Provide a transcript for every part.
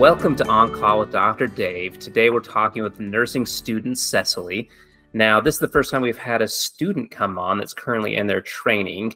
Welcome to On Call with Dr. Dave. Today we're talking with nursing student Cecily. Now, this is the first time we've had a student come on that's currently in their training,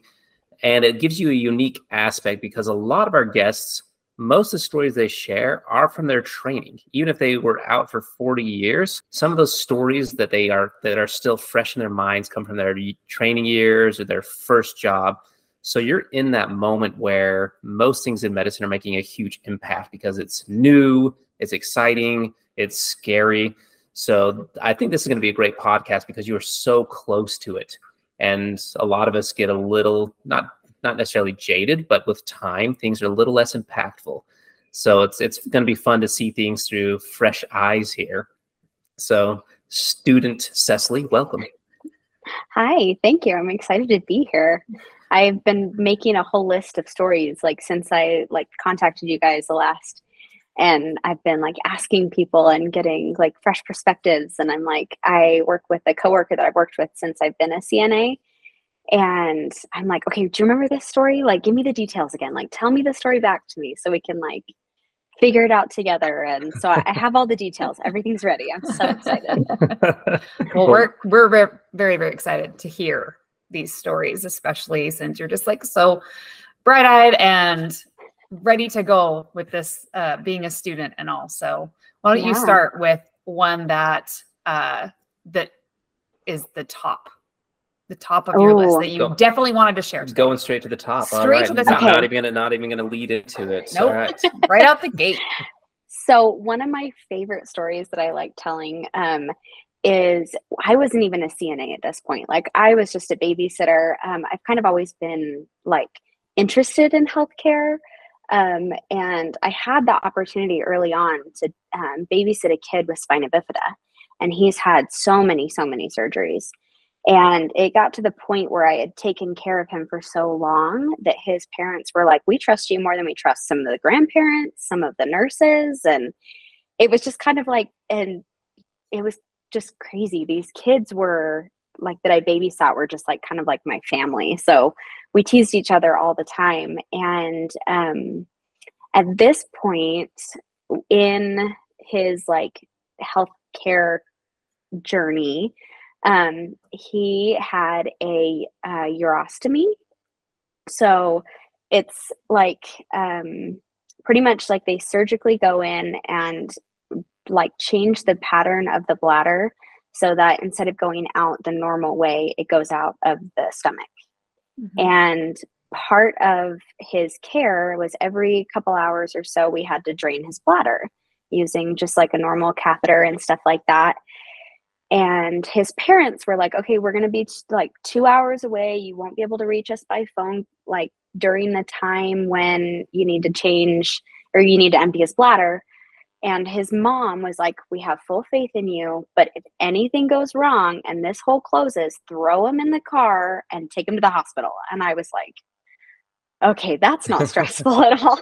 and it gives you a unique aspect because a lot of our guests, most of the stories they share are from their training. Even if they were out for 40 years, some of those stories that they are that are still fresh in their minds come from their training years or their first job. So you're in that moment where most things in medicine are making a huge impact because it's new, it's exciting, it's scary. So I think this is going to be a great podcast because you are so close to it. And a lot of us get a little not not necessarily jaded, but with time things are a little less impactful. So it's it's going to be fun to see things through fresh eyes here. So student Cecily, welcome. Hi, thank you. I'm excited to be here. I've been making a whole list of stories like since I like contacted you guys the last and I've been like asking people and getting like fresh perspectives and I'm like I work with a coworker that I've worked with since I've been a CNA and I'm like okay do you remember this story? Like give me the details again. Like tell me the story back to me so we can like figure it out together. And so I have all the details. Everything's ready. I'm so excited. Well we're we're very very excited to hear these stories, especially since you're just like so bright eyed and ready to go with this uh, being a student and all. So why don't yeah. you start with one that uh, that is the top, the top of your Ooh. list that you go. definitely wanted to share. Today. Going straight to the top. Straight to the top. Not, not even gonna not even gonna lead into it. Nope. Right. right out the gate. So one of my favorite stories that I like telling um, is I wasn't even a CNA at this point. Like I was just a babysitter. Um, I've kind of always been like interested in healthcare. Um, and I had the opportunity early on to um, babysit a kid with spina bifida. And he's had so many, so many surgeries. And it got to the point where I had taken care of him for so long that his parents were like, We trust you more than we trust some of the grandparents, some of the nurses. And it was just kind of like, and it was just crazy. These kids were like that I babysat were just like kind of like my family. So we teased each other all the time. And um, at this point in his like healthcare journey, um, he had a uh, urostomy. So it's like um, pretty much like they surgically go in and like change the pattern of the bladder so that instead of going out the normal way, it goes out of the stomach. Mm-hmm. And part of his care was every couple hours or so, we had to drain his bladder using just like a normal catheter and stuff like that. And his parents were like, okay, we're going to be like two hours away. You won't be able to reach us by phone, like during the time when you need to change or you need to empty his bladder. And his mom was like, We have full faith in you, but if anything goes wrong and this hole closes, throw him in the car and take him to the hospital. And I was like, Okay, that's not stressful at all.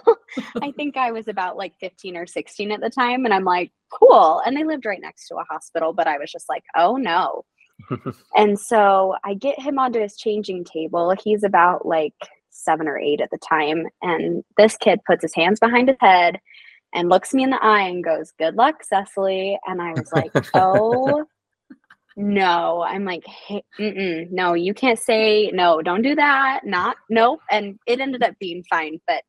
I think I was about like 15 or 16 at the time. And I'm like, Cool. And they lived right next to a hospital, but I was just like, Oh no. and so I get him onto his changing table. He's about like seven or eight at the time. And this kid puts his hands behind his head and looks me in the eye and goes, Good luck, Cecily. And I was like, Oh, no. I'm like, hey, no, you can't say no, don't do that. Not, nope. And it ended up being fine. But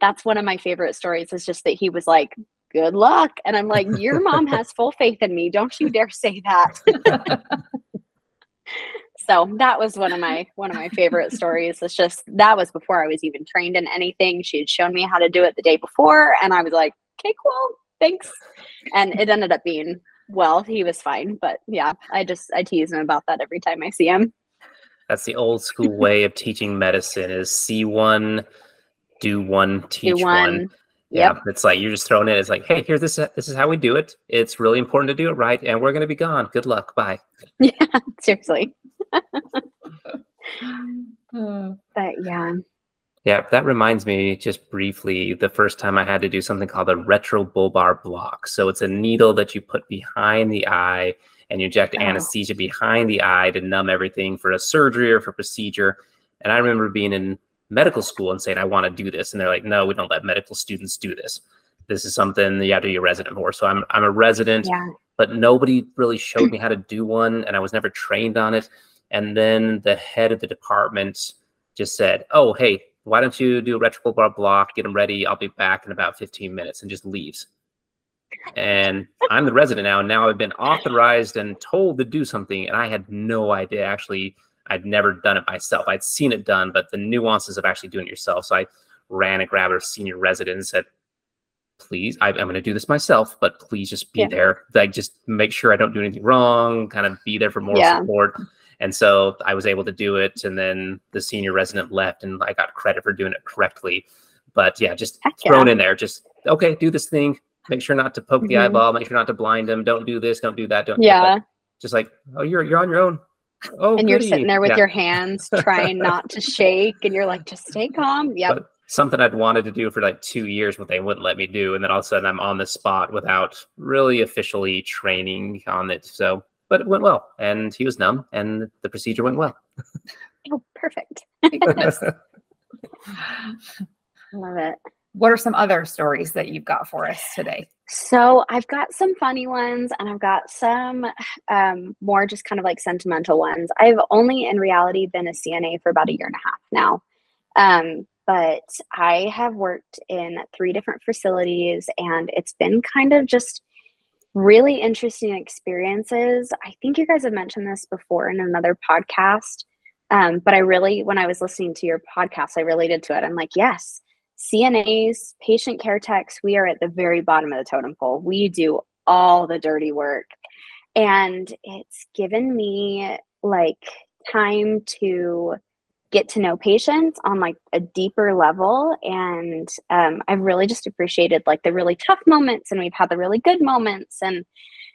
that's one of my favorite stories is just that he was like, Good luck. And I'm like, Your mom has full faith in me. Don't you dare say that. so that was one of my one of my favorite stories it's just that was before i was even trained in anything she had shown me how to do it the day before and i was like okay cool thanks and it ended up being well he was fine but yeah i just i tease him about that every time i see him that's the old school way of teaching medicine is see one do one teach do one. one. Yeah, it's like you're just throwing it. It's like, hey, here's this. This is how we do it. It's really important to do it right, and we're going to be gone. Good luck. Bye. Yeah, seriously. but yeah. Yeah, that reminds me just briefly the first time I had to do something called a retrobulbar block. So it's a needle that you put behind the eye and you inject oh. anesthesia behind the eye to numb everything for a surgery or for procedure. And I remember being in medical school and saying, I want to do this. And they're like, no, we don't let medical students do this. this is something you have to be a resident for. So I'm I'm a resident, Yeah. but nobody really showed me how to do one, and I was never trained on it. And then the head of the department just said, "Oh, hey, why don't you do a bar block? Get them ready. I'll be back in about 15 minutes," and just leaves. And I'm the resident now, and now I've been authorized and told to do something, and I had no idea. Actually, I'd never done it myself. I'd seen it done, but the nuances of actually doing it yourself. So I ran and grabbed a senior resident and said, please, I, am going to do this myself, but please just be Yeah. there. Like, just make sure I don't do anything wrong, kind of be there for more Yeah. support. And so I was able to do it. And then the senior resident left and I got credit for doing it correctly. But yeah, just Heck thrown yeah. in there. Just, okay, do this thing. Make sure not to poke the Mhm. eyeball. Make sure not to blind them. Don't do this. Don't do that. Don't do Yeah. that. Just like, oh, you're, you're on your own. Oh, and you're sitting there with Yeah. your hands trying not to shake and you're like just stay calm yep But something I'd wanted to do for like two years, but they wouldn't let me do. And then all of a sudden I'm on the spot without really officially training on it. So, but it went well. And he was numb and the procedure went well. oh perfect Thank love it what are some other stories that you've got for us today? so i've got some funny ones and i've got some um, more just kind of like sentimental ones i've only in reality been a cna for about a year and a half now um, but i have worked in three different facilities and it's been kind of just really interesting experiences i think you guys have mentioned this before in another podcast um, but i really when i was listening to your podcast i related to it i'm like yes CNAs, patient care techs, we are at the very bottom of the totem pole. We do all the dirty work. And it's given me like time to get to know patients on like a deeper level. And um, I've really just appreciated like the really tough moments and we've had the really good moments. And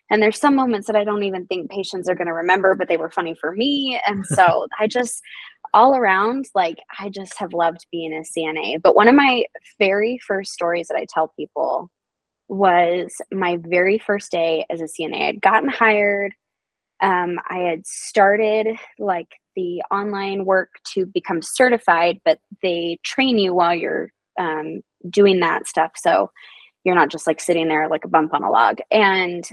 and there's some moments that I don't even think patients are going to remember, but they were funny for me. And so I just, all around, like, I just have loved being a CNA. But one of my very first stories that I tell people was my very first day as a CNA. I'd gotten hired. Um, I had started like the online work to become certified, but they train you while you're um, doing that stuff. So you're not just like sitting there like a bump on a log. And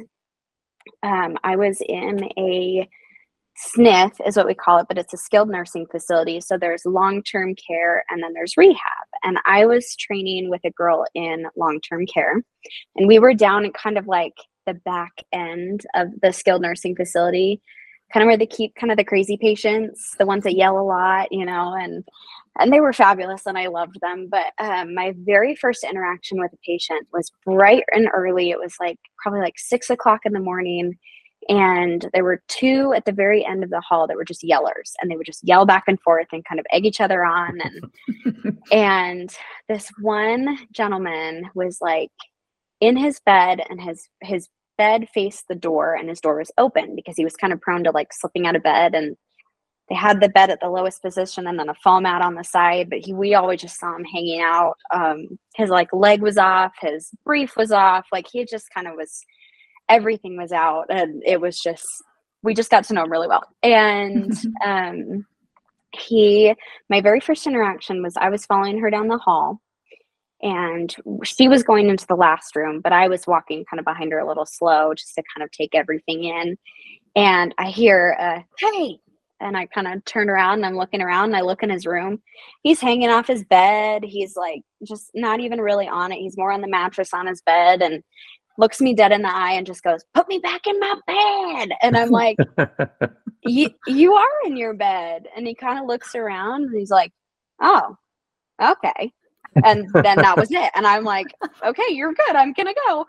um, I was in a SNF, is what we call it, but it's a skilled nursing facility. So there's long term care and then there's rehab. And I was training with a girl in long term care. And we were down in kind of like the back end of the skilled nursing facility, kind of where they keep kind of the crazy patients, the ones that yell a lot, you know, and and they were fabulous and I loved them. But um, my very first interaction with a patient was bright and early. It was like probably like six o'clock in the morning. And there were two at the very end of the hall that were just yellers and they would just yell back and forth and kind of egg each other on. And and this one gentleman was like in his bed and his his bed faced the door and his door was open because he was kind of prone to like slipping out of bed and they had the bed at the lowest position and then a fall mat on the side but he we always just saw him hanging out. Um his like leg was off his brief was off like he just kind of was everything was out and it was just we just got to know him really well. And um he my very first interaction was i was following her down the hall and she was going into the last room but i was walking kind of behind her a little slow just to kind of take everything in and i hear uh, hey and I kind of turn around and I'm looking around and I look in his room. He's hanging off his bed. He's like just not even really on it. He's more on the mattress on his bed and looks me dead in the eye and just goes, "Put me back in my bed." And I'm like, "You you are in your bed." And he kind of looks around and he's like, "Oh, okay." And then that was it. And I'm like, "Okay, you're good. I'm going to go."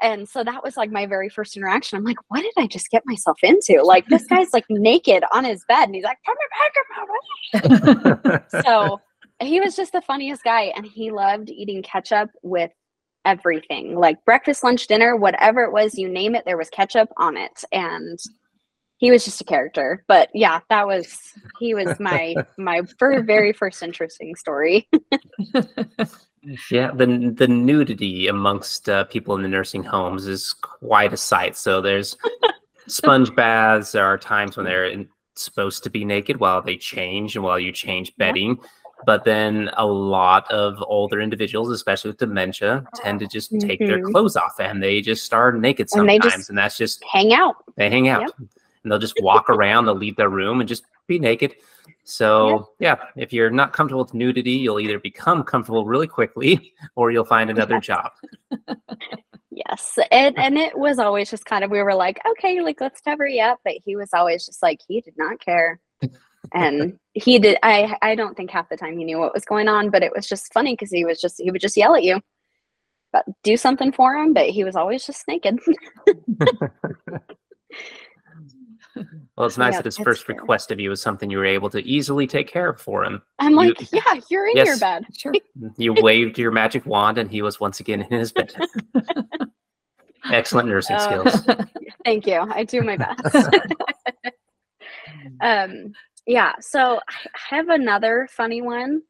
And so that was like my very first interaction. I'm like, what did I just get myself into? Like this guy's like naked on his bed and he's like, put me back in my. So he was just the funniest guy and he loved eating ketchup with everything. Like breakfast, lunch, dinner, whatever it was, you name it, there was ketchup on it. And he was just a character. But yeah, that was he was my my very very first interesting story. Yeah, the the nudity amongst uh, people in the nursing homes is quite a sight. So there's sponge baths. There are times when they're in, supposed to be naked while they change and while you change Yeah. bedding. But then a lot of older individuals, especially with dementia, tend to just take their Mhm. clothes off and they just start naked And sometimes. just- and that's just Hang out. they hang out Yep. And they'll just walk around, they'll leave their room and just be naked. So yeah, if you're not comfortable with nudity, you'll either become comfortable really quickly or you'll find another job. Yes. And and it was always just kind of we were like, okay, like let's cover you up. But he was always just like he did not care. And he did I I don't think half the time he knew what was going on, but it was just funny because he was just he would just yell at you. But do something for him, but he was always just naked. Well, it's nice Yeah, that his first fair. request of you was something you were able to easily take care of for him. I'm You- like, yeah, you're in your bed. Sure. You waved your magic wand and he was once again in his bed. Excellent nursing Uh, skills. Thank you. I do my best. um, yeah. So I have another funny one.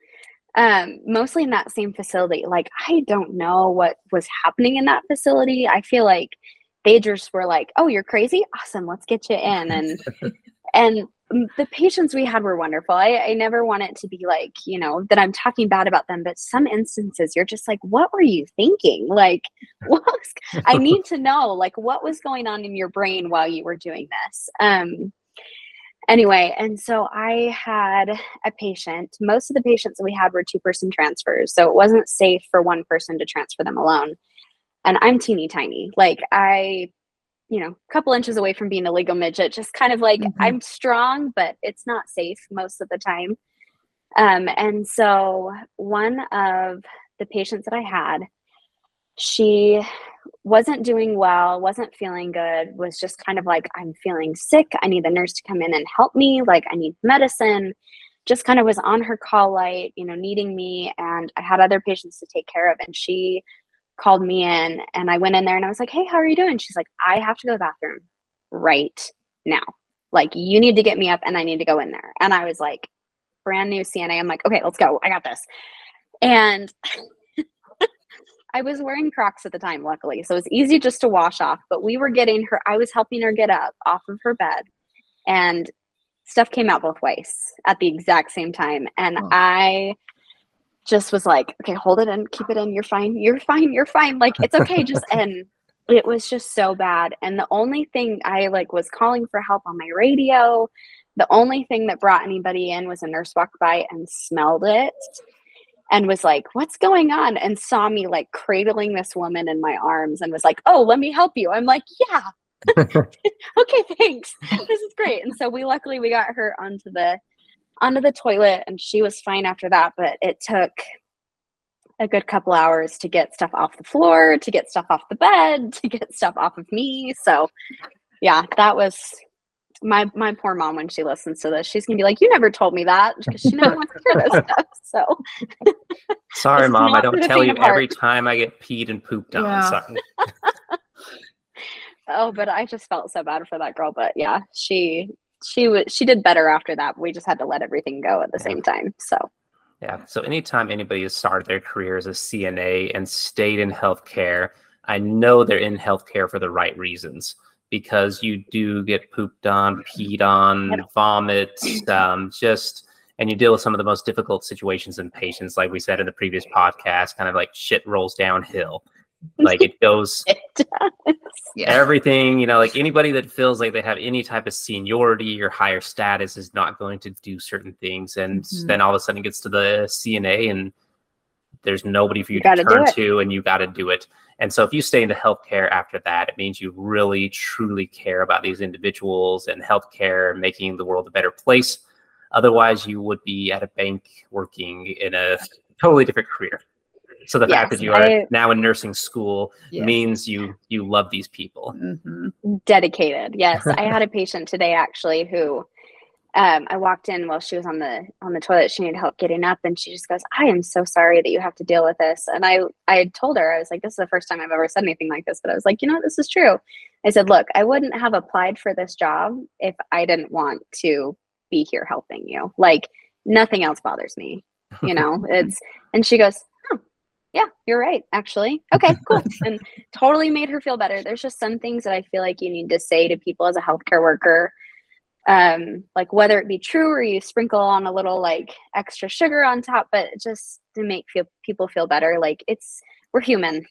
Um, mostly in that same facility. Like I don't know what was happening in that facility. I feel like they just were like, "Oh, you're crazy? Awesome, let's get you in." And and the patients we had were wonderful. I, I never want it to be like, you know, that I'm talking bad about them, but some instances you're just like, what were you thinking? Like, what was, I need to know, like, what was going on in your brain while you were doing this? Um, anyway, and so I had a patient. Most of the patients that we had were two person transfers. So it wasn't safe for one person to transfer them alone. And I'm teeny tiny. Like, I you know, a couple inches away from being a legal midget, just kind of like Mhm. I'm strong, but it's not safe most of the time. Um, and so one of the patients that I had, she wasn't doing well, wasn't feeling good, was just kind of like, I'm feeling sick. I need the nurse to come in and help me. Like, I need medicine. Just kind of was on her call light, you know, needing me. And I had other patients to take care of. And she called me in and I went in there and I was like, Hey, how are you doing? She's like, I have to go to the bathroom right now. Like, you need to get me up and I need to go in there. And I was like, brand new CNA. I'm like, okay, let's go. I got this. And I was wearing Crocs at the time, luckily. So it was easy just to wash off. But we were getting her, I was helping her get up off of her bed. And stuff came out both ways at the exact same time. And Oh. I just was like, okay, hold it in, keep it in. You're fine. You're fine. You're fine. Like, it's okay. Just, and it was just so bad. And the only thing I like was calling for help on my radio. The only thing that brought anybody in was a nurse walked by and smelled it and was like, What's going on? And saw me like cradling this woman in my arms and was like, Oh, let me help you. I'm like, Yeah. okay, thanks. This is great. And so we luckily we got her onto the onto the toilet and she was fine after that, but it took a good couple hours to get stuff off the floor, to get stuff off the bed, to get stuff off of me. So yeah, that was my my poor mom when she listens to this. She's gonna be like, "You never told me that," because she never wants to hear this stuff. So Sorry, mom. I don't tell you faint every time I get peed and pooped on. Yeah. Sorry. oh, but I just felt so bad for that girl. But yeah, she she was she did better after that. We just had to let everything go at the Yeah. same time. So Yeah. So anytime anybody has started their career as a CNA and stayed in healthcare, I know they're in healthcare for the right reasons because you do get pooped on, peed on, Yep. vomits, um, just and you deal with some of the most difficult situations in patients, like we said in the previous podcast, kind of like shit rolls downhill. Like it goes it does. Yeah. everything, you know, like anybody that feels like they have any type of seniority or higher status is not going to do certain things. And s- Mhm. then all of a sudden it gets to the CNA and there's nobody for you, You to turn to and you got to do it. And so if you stay into healthcare after that, it means you really truly care about these individuals and healthcare making the world a better place. Otherwise, you would be at a bank working in a totally different career. So the fact that you are I- now in nursing school Yeah. means you you love these people. Mhm. dedicated yes i had a patient today actually who um, i walked in while she was on the on the toilet she needed help getting up and she just goes i am so sorry that you have to deal with this and i i had told her i was like this is the first time i've ever said anything like this but i was like you know what, this is true i said look i wouldn't have applied for this job if i didn't want to be here helping you like nothing else bothers me you know it's and she goes yeah you're right actually okay cool and totally made her feel better there's just some things that i feel like you need to say to people as a healthcare worker um, like whether it be true or you sprinkle on a little like extra sugar on top, but just to make feel, people feel better. Like it's we're human,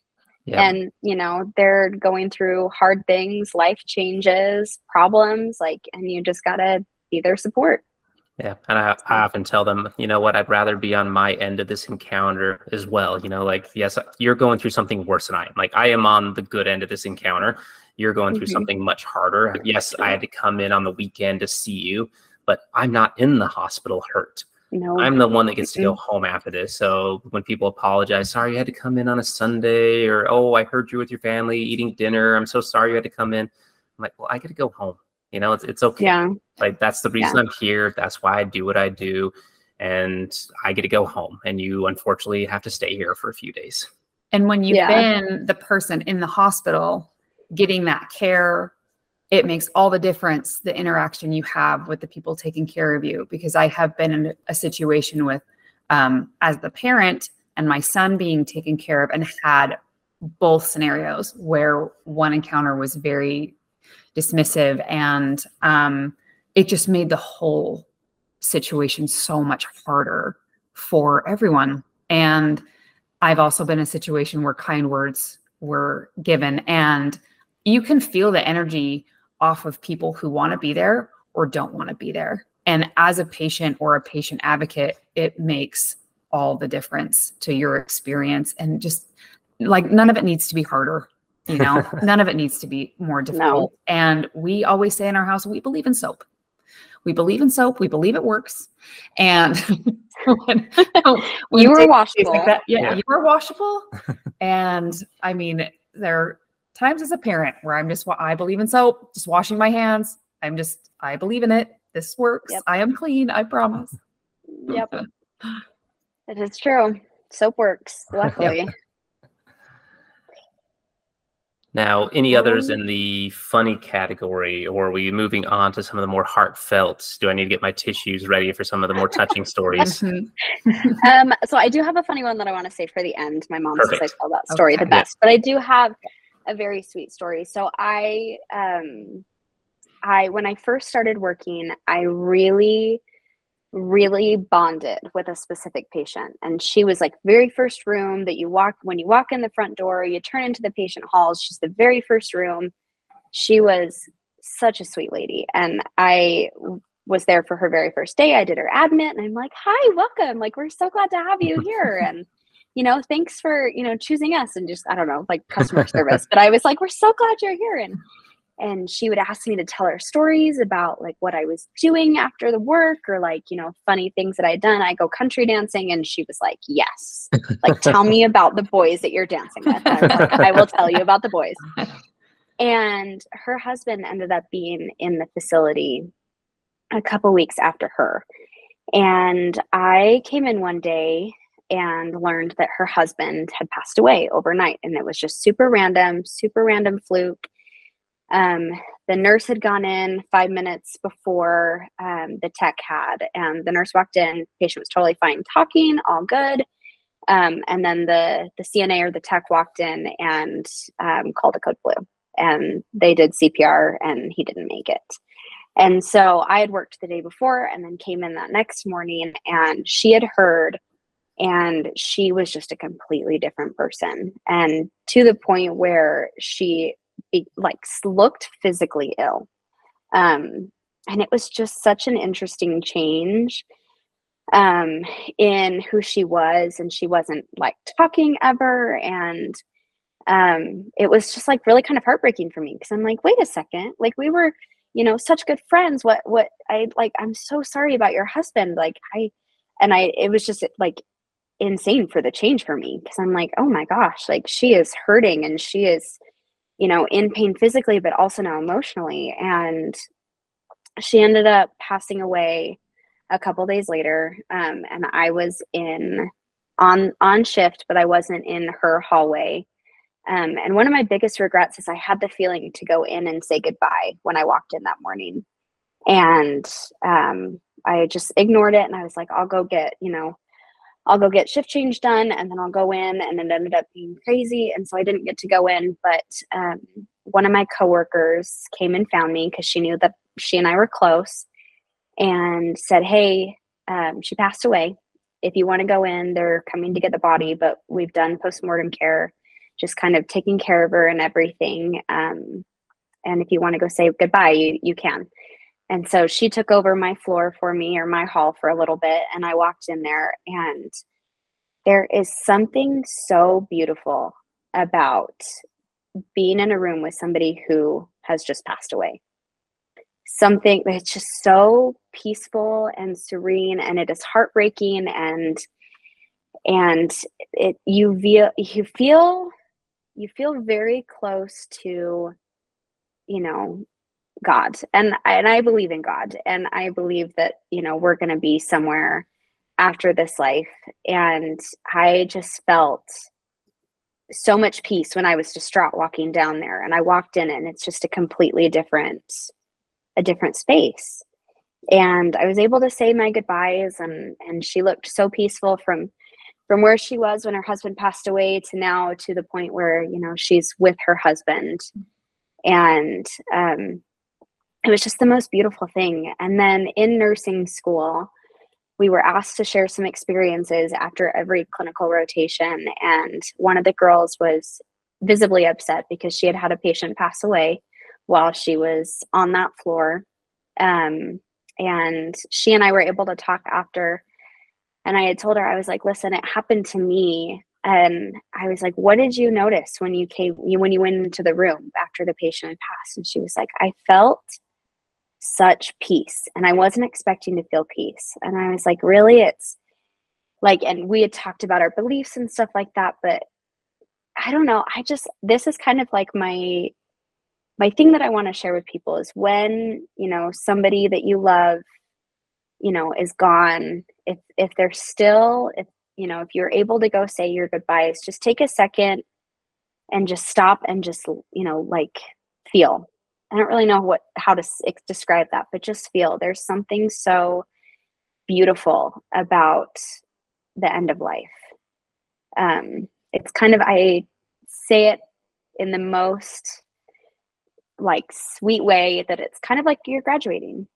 yeah. and you know they're going through hard things, life changes, problems, like, and you just gotta be their support. Yeah, and I, I often tell them, you know what, I'd rather be on my end of this encounter as well. You know, like yes, you're going through something worse than I am. Like I am on the good end of this encounter you're going through mm-hmm. something much harder. Yes, I had to come in on the weekend to see you, but I'm not in the hospital hurt. No. I'm the one that gets to go home after this. So when people apologize, sorry you had to come in on a Sunday, or oh, I heard you with your family eating dinner. I'm so sorry you had to come in. I'm like, well, I get to go home. You know, it's it's okay. Yeah. Like that's the reason yeah. I'm here. That's why I do what I do. And I get to go home. And you unfortunately have to stay here for a few days. And when you've yeah. been the person in the hospital getting that care it makes all the difference the interaction you have with the people taking care of you because i have been in a situation with um, as the parent and my son being taken care of and had both scenarios where one encounter was very dismissive and um, it just made the whole situation so much harder for everyone and i've also been in a situation where kind words were given and you can feel the energy off of people who want to be there or don't want to be there. And as a patient or a patient advocate, it makes all the difference to your experience. And just like none of it needs to be harder. You know, none of it needs to be more difficult. No. And we always say in our house, we believe in soap. We believe in soap. We believe it works. And when, when you were washable. Like that, yeah, yeah, you were washable. and I mean, there are times as a parent where I'm just I believe in soap, just washing my hands. I'm just I believe in it. This works. Yep. I am clean. I promise. Yep. it is true. Soap works, luckily. Yep. Now, any others in the funny category, or are we moving on to some of the more heartfelt? Do I need to get my tissues ready for some of the more touching stories? um, so I do have a funny one that I want to say for the end. My mom Perfect. says I tell that story okay. the best, but I do have a very sweet story. So I um I when I first started working, I really really bonded with a specific patient. And she was like very first room that you walk when you walk in the front door you turn into the patient halls she's the very first room. She was such a sweet lady and i was there for her very first day. I did her admit and i'm like hi welcome. Like we're so glad to have you here. And you know, thanks for, you know, choosing us and just, I don't know, like customer service. But I was like, we're so glad you're here. And and she would ask me to tell her stories about like what I was doing after the work or like, you know, funny things that I had done. I go country dancing and she was like, Yes. Like tell me about the boys that you're dancing with. I, like, I will tell you about the boys. And her husband ended up being in the facility a couple weeks after her. And I came in one day and learned that her husband had passed away overnight. And it was just super random, super random fluke. Um, the nurse had gone in five minutes before um, the tech had, and the nurse walked in. Patient was totally fine, talking, all good. Um, and then the the CNA or the tech walked in and um, called a code blue, and they did CPR, and he didn't make it. And so I had worked the day before, and then came in that next morning, and she had heard and she was just a completely different person and to the point where she be, like looked physically ill. Um and it was just such an interesting change um in who she was and she wasn't like talking ever and um it was just like really kind of heartbreaking for me because i'm like wait a second like we were you know such good friends what what i like i'm so sorry about your husband like i and i it was just like insane for the change for me because I'm like, oh my gosh, like she is hurting and she is, you know, in pain physically, but also now emotionally. And she ended up passing away a couple days later. Um, and I was in on on shift, but I wasn't in her hallway. Um, and one of my biggest regrets is I had the feeling to go in and say goodbye when I walked in that morning. And um, I just ignored it and I was like, I'll go get, you know, I'll go get shift change done and then I'll go in and it ended up being crazy. And so I didn't get to go in, but um, one of my coworkers came and found me because she knew that she and I were close and said, Hey, um, she passed away. If you want to go in, they're coming to get the body, but we've done postmortem care, just kind of taking care of her and everything. Um, and if you want to go say goodbye, you, you can. And so she took over my floor for me or my hall for a little bit. And I walked in there, and there is something so beautiful about being in a room with somebody who has just passed away. Something that's just so peaceful and serene, and it is heartbreaking, and and it you feel you feel you feel very close to you know God. And and I believe in God and I believe that, you know, we're going to be somewhere after this life and I just felt so much peace when I was distraught walking down there and I walked in and it's just a completely different a different space. And I was able to say my goodbyes and and she looked so peaceful from from where she was when her husband passed away to now to the point where, you know, she's with her husband. And um it was just the most beautiful thing. And then in nursing school, we were asked to share some experiences after every clinical rotation. And one of the girls was visibly upset because she had had a patient pass away while she was on that floor. Um, and she and I were able to talk after. And I had told her, I was like, listen, it happened to me. And I was like, what did you notice when you came, when you went into the room after the patient had passed? And she was like, I felt such peace and I wasn't expecting to feel peace. And I was like, really? It's like, and we had talked about our beliefs and stuff like that, but I don't know. I just, this is kind of like my, my thing that I want to share with people is when, you know, somebody that you love, you know, is gone, if, if they're still, if, you know, if you're able to go say your goodbyes, just take a second and just stop and just, you know, like feel I don't really know what how to describe that, but just feel there's something so beautiful about the end of life. Um, it's kind of I say it in the most like sweet way that it's kind of like you're graduating.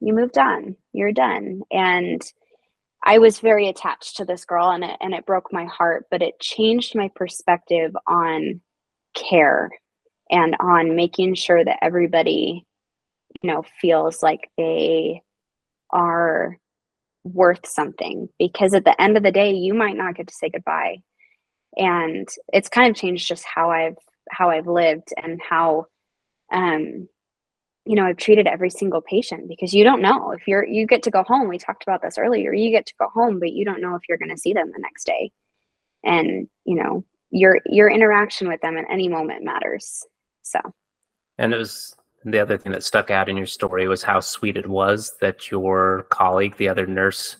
You moved on. You're done. And I was very attached to this girl and it and it broke my heart, but it changed my perspective on care and on making sure that everybody you know feels like they are worth something. Because at the end of the day you might not get to say goodbye. And it's kind of changed just how i've how i've lived and how um you know i've treated every single patient. Because you don't know if you're you get to go home. We talked about this earlier. You get to go home but you don't know if you're going to see them the next day. And you know your your interaction with them at any moment matters so, and it was the other thing that stuck out in your story was how sweet it was that your colleague, the other nurse,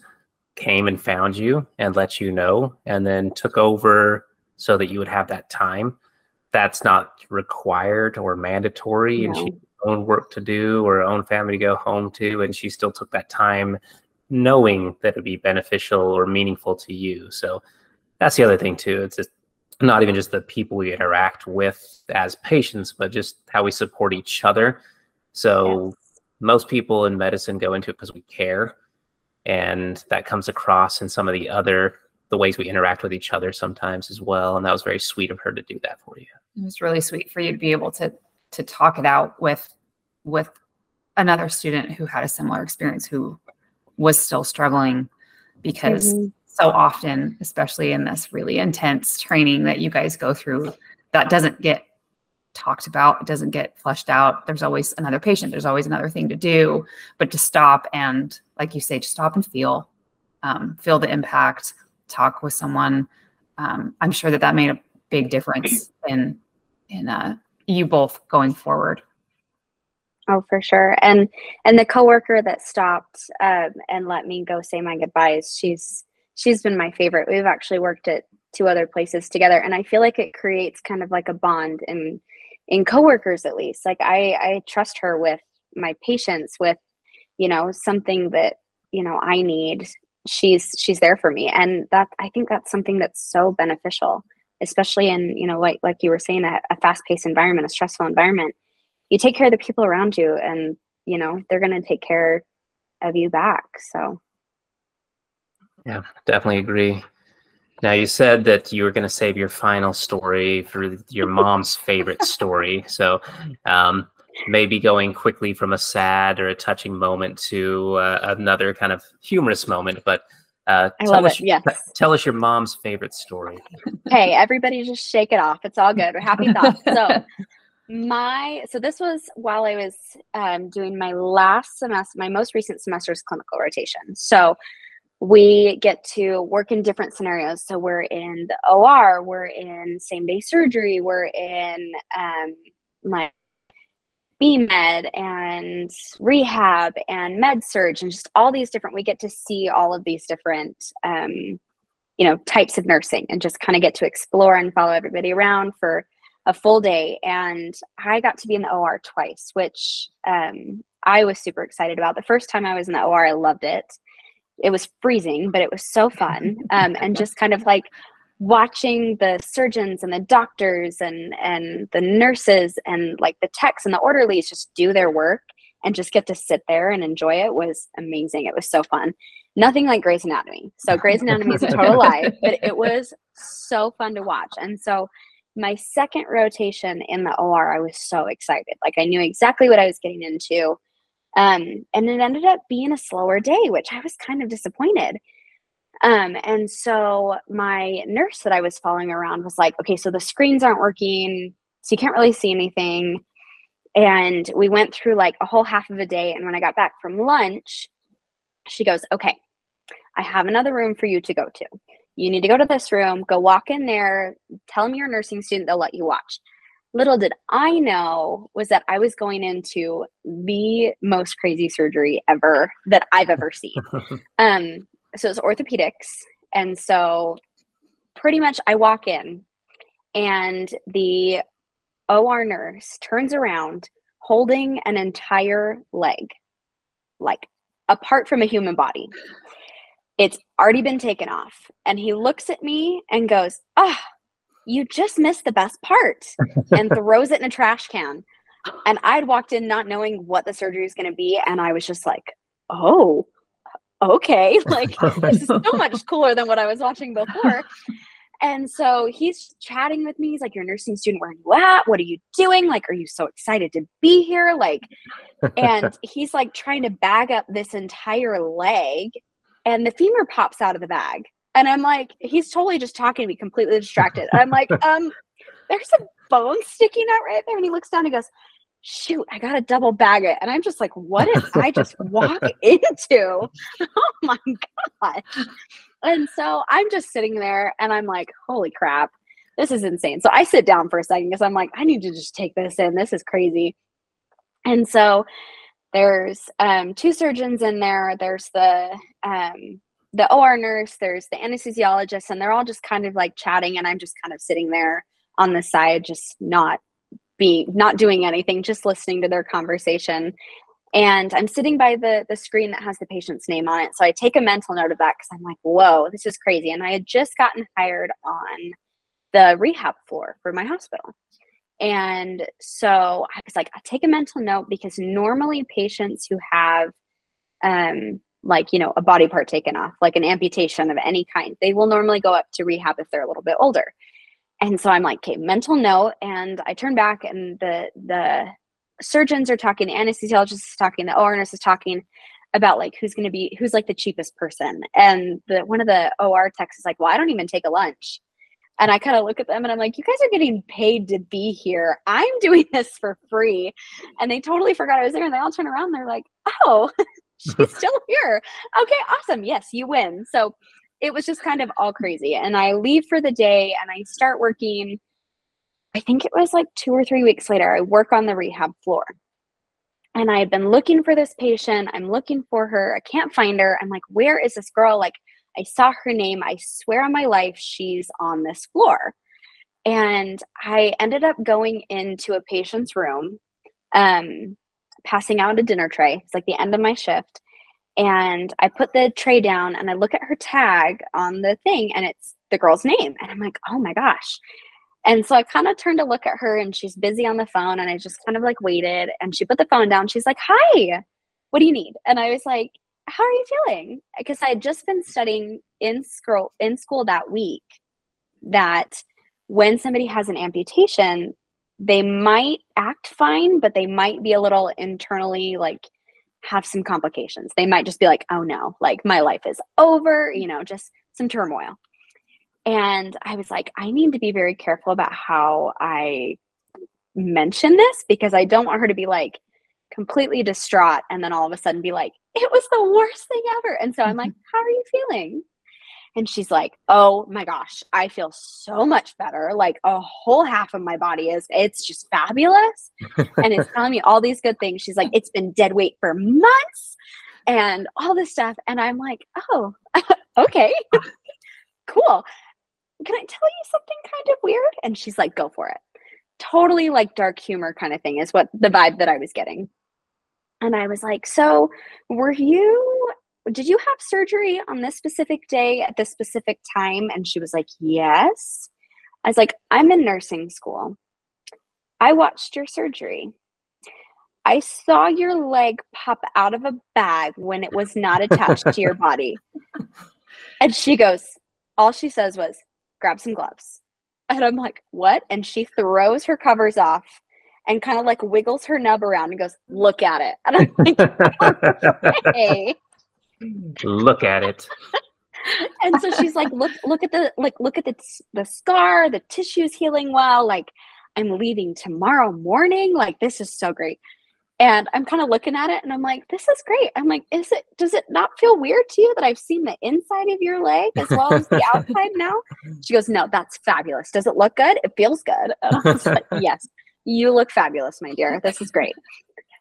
came and found you and let you know and then took over so that you would have that time. That's not required or mandatory, no. and she had own work to do or her own family to go home to, and she still took that time knowing that it'd be beneficial or meaningful to you. So that's the other thing too. It's just not even just the people we interact with as patients, but just how we support each other. So yes. most people in medicine go into it because we care, and that comes across in some of the other the ways we interact with each other sometimes as well. And that was very sweet of her to do that for you. It was really sweet for you to be able to to talk it out with with another student who had a similar experience who was still struggling because mm-hmm so often, especially in this really intense training that you guys go through, that doesn't get talked about. It doesn't get flushed out. There's always another patient. There's always another thing to do. But to stop and, like you say, to stop and feel, um, feel the impact, talk with someone. Um, I'm sure that that made a big difference in in uh, you both going forward. Oh, for sure. And and the coworker that stopped um, and let me go say my goodbyes. She's she's been my favorite. We've actually worked at two other places together, and I feel like it creates kind of like a bond in in coworkers at least. Like I I trust her with my patients with you know something that you know I need. She's she's there for me, and that I think that's something that's so beneficial, especially in you know like like you were saying a, a fast paced environment, a stressful environment. You take care of the people around you, and you know, they're going to take care of you back. So, yeah, definitely agree. Now, you said that you were going to save your final story for your mom's favorite story. So, um, maybe going quickly from a sad or a touching moment to uh, another kind of humorous moment. But uh, I love us, it. Yes. Tell us your mom's favorite story. hey, everybody just shake it off. It's all good. Happy thoughts. So, my so this was while I was um, doing my last semester, my most recent semester's clinical rotation. So we get to work in different scenarios. So we're in the OR, we're in same day surgery, we're in um, like BMed and rehab and med surg and just all these different. We get to see all of these different, um, you know, types of nursing and just kind of get to explore and follow everybody around for a full day. And I got to be in the OR twice, which um, I was super excited about. The first time I was in the OR, I loved it it was freezing, but it was so fun. Um, and just kind of like watching the surgeons and the doctors and and the nurses and like the techs and the orderlies just do their work and just get to sit there and enjoy it was amazing. It was so fun. Nothing like Grey's Anatomy. So Grey's Anatomy is a total lie, but it was so fun to watch. And so my second rotation in the OR, I was so excited. Like I knew exactly what I was getting into. Um, and it ended up being a slower day, which I was kind of disappointed. Um, and so my nurse that I was following around was like, okay, so the screens aren't working, so you can't really see anything. And we went through like a whole half of a day. And when I got back from lunch, she goes, okay, I have another room for you to go to. You need to go to this room, go walk in there, tell them you're a nursing student, they'll let you watch little did I know was that I was going into the most crazy surgery ever that I've ever seen. um, so it's orthopedics. And so pretty much I walk in and the OR nurse turns around holding an entire leg, like apart from a human body. It's already been taken off. And he looks at me and goes, Ah, oh, you just missed the best part and throws it in a trash can. And I'd walked in not knowing what the surgery was going to be. And I was just like, oh, okay. Like, this is so much cooler than what I was watching before. And so he's chatting with me. He's like, You're a nursing student. Where are you at? What are you doing? Like, are you so excited to be here? Like, and he's like trying to bag up this entire leg, and the femur pops out of the bag. And I'm like, he's totally just talking to me, completely distracted. I'm like, um, there's a bone sticking out right there. And he looks down and goes, shoot, I got to double bag it. And I'm just like, what did I just walk into? Oh my God. And so I'm just sitting there and I'm like, holy crap, this is insane. So I sit down for a second because I'm like, I need to just take this in. This is crazy. And so there's um, two surgeons in there. There's the um, the OR nurse, there's the anesthesiologist, and they're all just kind of like chatting, and I'm just kind of sitting there on the side, just not be not doing anything, just listening to their conversation. And I'm sitting by the the screen that has the patient's name on it. So I take a mental note of that because I'm like, whoa, this is crazy. And I had just gotten hired on the rehab floor for my hospital. And so I was like, I take a mental note because normally patients who have um, like you know a body part taken off like an amputation of any kind they will normally go up to rehab if they're a little bit older. And so i'm like okay mental note. And i turn back and the the surgeons are talking the anesthesiologist is talking the or nurse is talking about like who's going to be who's like the cheapest person. And the one of the or techs is like well i don't even take a lunch. And i kind of look at them and i'm like you guys are getting paid to be here. I'm doing this for free. And they totally forgot i was there and they all turn around and they're like oh she's still here. Okay, awesome. Yes, you win. So it was just kind of all crazy. And I leave for the day and I start working. I think it was like two or three weeks later, I work on the rehab floor. And I had been looking for this patient. I'm looking for her. I can't find her. I'm like, where is this girl? Like, I saw her name. I swear on my life, she's on this floor. And I ended up going into a patient's room. Um, passing out a dinner tray. It's like the end of my shift. And I put the tray down and I look at her tag on the thing and it's the girl's name. And I'm like, oh my gosh. And so I kind of turned to look at her and she's busy on the phone. And I just kind of like waited and she put the phone down. She's like, Hi, what do you need? And I was like, How are you feeling? Because I had just been studying in school in school that week that when somebody has an amputation, they might act fine, but they might be a little internally like have some complications. They might just be like, oh no, like my life is over, you know, just some turmoil. And I was like, I need to be very careful about how I mention this because I don't want her to be like completely distraught and then all of a sudden be like, it was the worst thing ever. And so I'm like, how are you feeling? And she's like, Oh my gosh, I feel so much better. Like a whole half of my body is, it's just fabulous. and it's telling me all these good things. She's like, It's been dead weight for months and all this stuff. And I'm like, Oh, okay, cool. Can I tell you something kind of weird? And she's like, Go for it. Totally like dark humor kind of thing is what the vibe that I was getting. And I was like, So were you did you have surgery on this specific day at this specific time? And she was like, Yes. I was like, I'm in nursing school. I watched your surgery. I saw your leg pop out of a bag when it was not attached to your body. And she goes, All she says was, Grab some gloves. And I'm like, What? And she throws her covers off and kind of like wiggles her nub around and goes, Look at it. And I'm like, Okay look at it. And so she's like look look at the like look at the the scar the tissue's healing well like i'm leaving tomorrow morning like this is so great. And i'm kind of looking at it and i'm like this is great. I'm like is it does it not feel weird to you that i've seen the inside of your leg as well as the outside now? She goes no that's fabulous. Does it look good? It feels good. And i was like yes you look fabulous my dear. This is great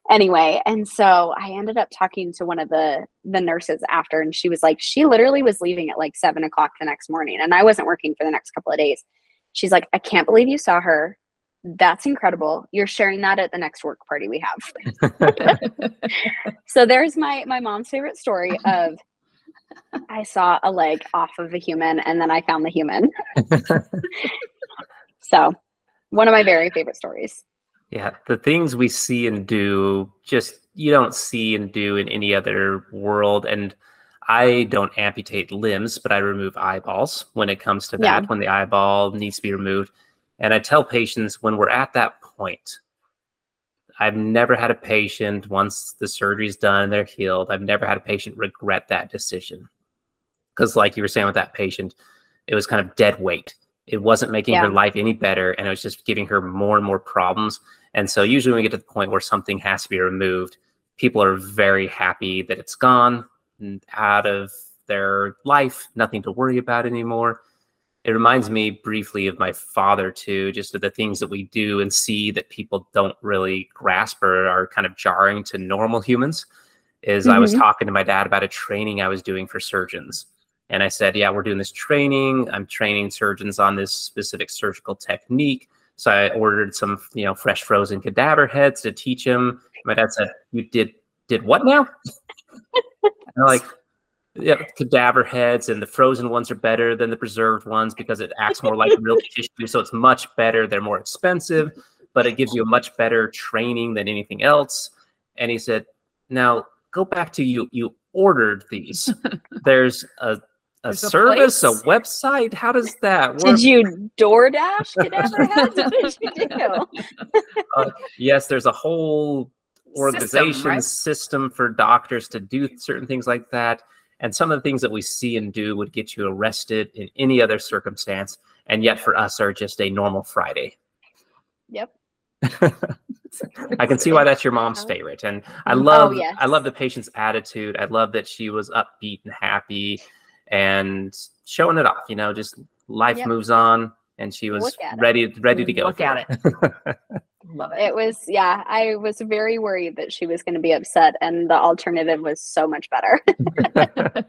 anyway and so i ended up talking to one of the the nurses after and she was like she literally was leaving at like seven o'clock the next morning and i wasn't working for the next couple of days. She's like i can't believe you saw her. That's incredible. You're sharing that at the next work party we have. So there's my my mom's favorite story of i saw a leg off of a human and then i found the human. So one of my very favorite stories yeah, the things we see and do just you don't see and do in any other world. And I don't amputate limbs, but I remove eyeballs when it comes to that, yeah. when the eyeball needs to be removed. And I tell patients when we're at that point, I've never had a patient, once the surgery's done, they're healed, I've never had a patient regret that decision. Because, like you were saying with that patient, it was kind of dead weight. It wasn't making yeah. her life any better, and it was just giving her more and more problems. And so usually when we get to the point where something has to be removed, people are very happy that it's gone out of their life, nothing to worry about anymore. It reminds me briefly of my father too, just of the things that we do and see that people don't really grasp or are kind of jarring to normal humans. Is mm-hmm. I was mm-hmm. talking to my dad about a training I was doing for surgeons. And I said, Yeah, we're doing this training. I'm training surgeons on this specific surgical technique. So I ordered some, you know, fresh frozen cadaver heads to teach him. My dad said, "You did did what now?" like, yeah, cadaver heads, and the frozen ones are better than the preserved ones because it acts more like real tissue. So it's much better. They're more expensive, but it gives you a much better training than anything else. And he said, "Now go back to you. You ordered these. There's a a There's service, a, a, website? How does that work? Did you DoorDash Cadaver Heads? What you uh, yes, there's a whole organization system, right? system, for doctors to do certain things like that. And some of the things that we see and do would get you arrested in any other circumstance, and yet for us are just a normal Friday. Yep. I can see why that's your mom's favorite, and I oh, love oh, yes. I love the patient's attitude. I love that she was upbeat and happy and showing it off. You know, just life yep. moves on, and she was ready ready to go. Look at it. Love it. It was yeah. I was very worried that she was going to be upset, and the alternative was so much better.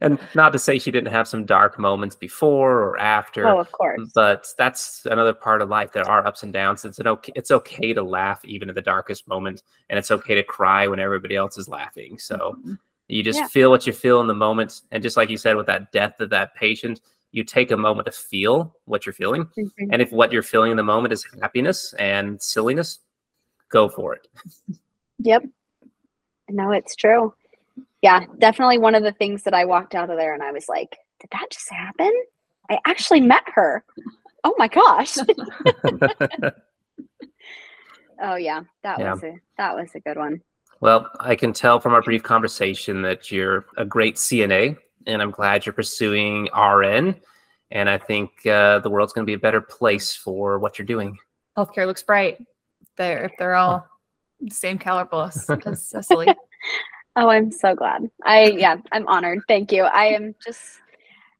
and not to say she didn't have some dark moments before or after. Oh, of course. But that's another part of life. There are ups and downs. It's an okay. It's okay to laugh even in the darkest moments, and it's okay to cry when everybody else is laughing. So. Mm-hmm you just yeah. feel what you feel in the moment. And just like you said with that death of that patient, you take a moment to feel what you're feeling. Mhm. And if what you're feeling in the moment is happiness and silliness, go for it. Yep. No, it's true. Yeah, definitely one of the things that I walked out of there and I was like, did that just happen? I actually met her. Oh my gosh. oh yeah, that Yeah. was a that was a good one. Well, I can tell from our brief conversation that you're a great CNA, and I'm glad you're pursuing RN. And I think uh, the world's going to be a better place for what you're doing. Healthcare looks bright. They're if they're all the same caliber as, as Cecily. Oh, I'm so glad. I yeah, I'm honored. Thank you. I am just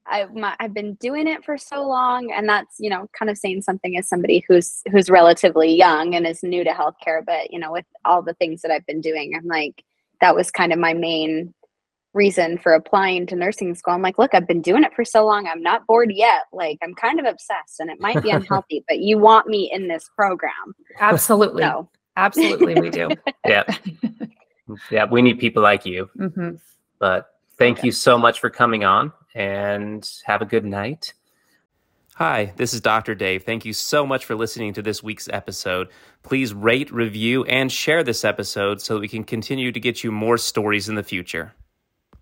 I my, I've been doing it for so long, and that's you know kind of saying something as somebody who's who's relatively young and is new to healthcare. But you know, with all the things that I've been doing, I'm like that was kind of my main reason for applying to nursing school. I'm like, look, I've been doing it for so long. I'm not bored yet. Like I'm kind of obsessed, and it might be unhealthy, but you want me in this program, Absolutely. so Absolutely, we do. Yeah. yeah. We need people like you. hmm But thank Okay. you so much for coming on and have a good night. Hi, this is Dr. Dave. Thank you so much for listening to this week's episode. Please rate, review, and share this episode so that we can continue to get you more stories in the future.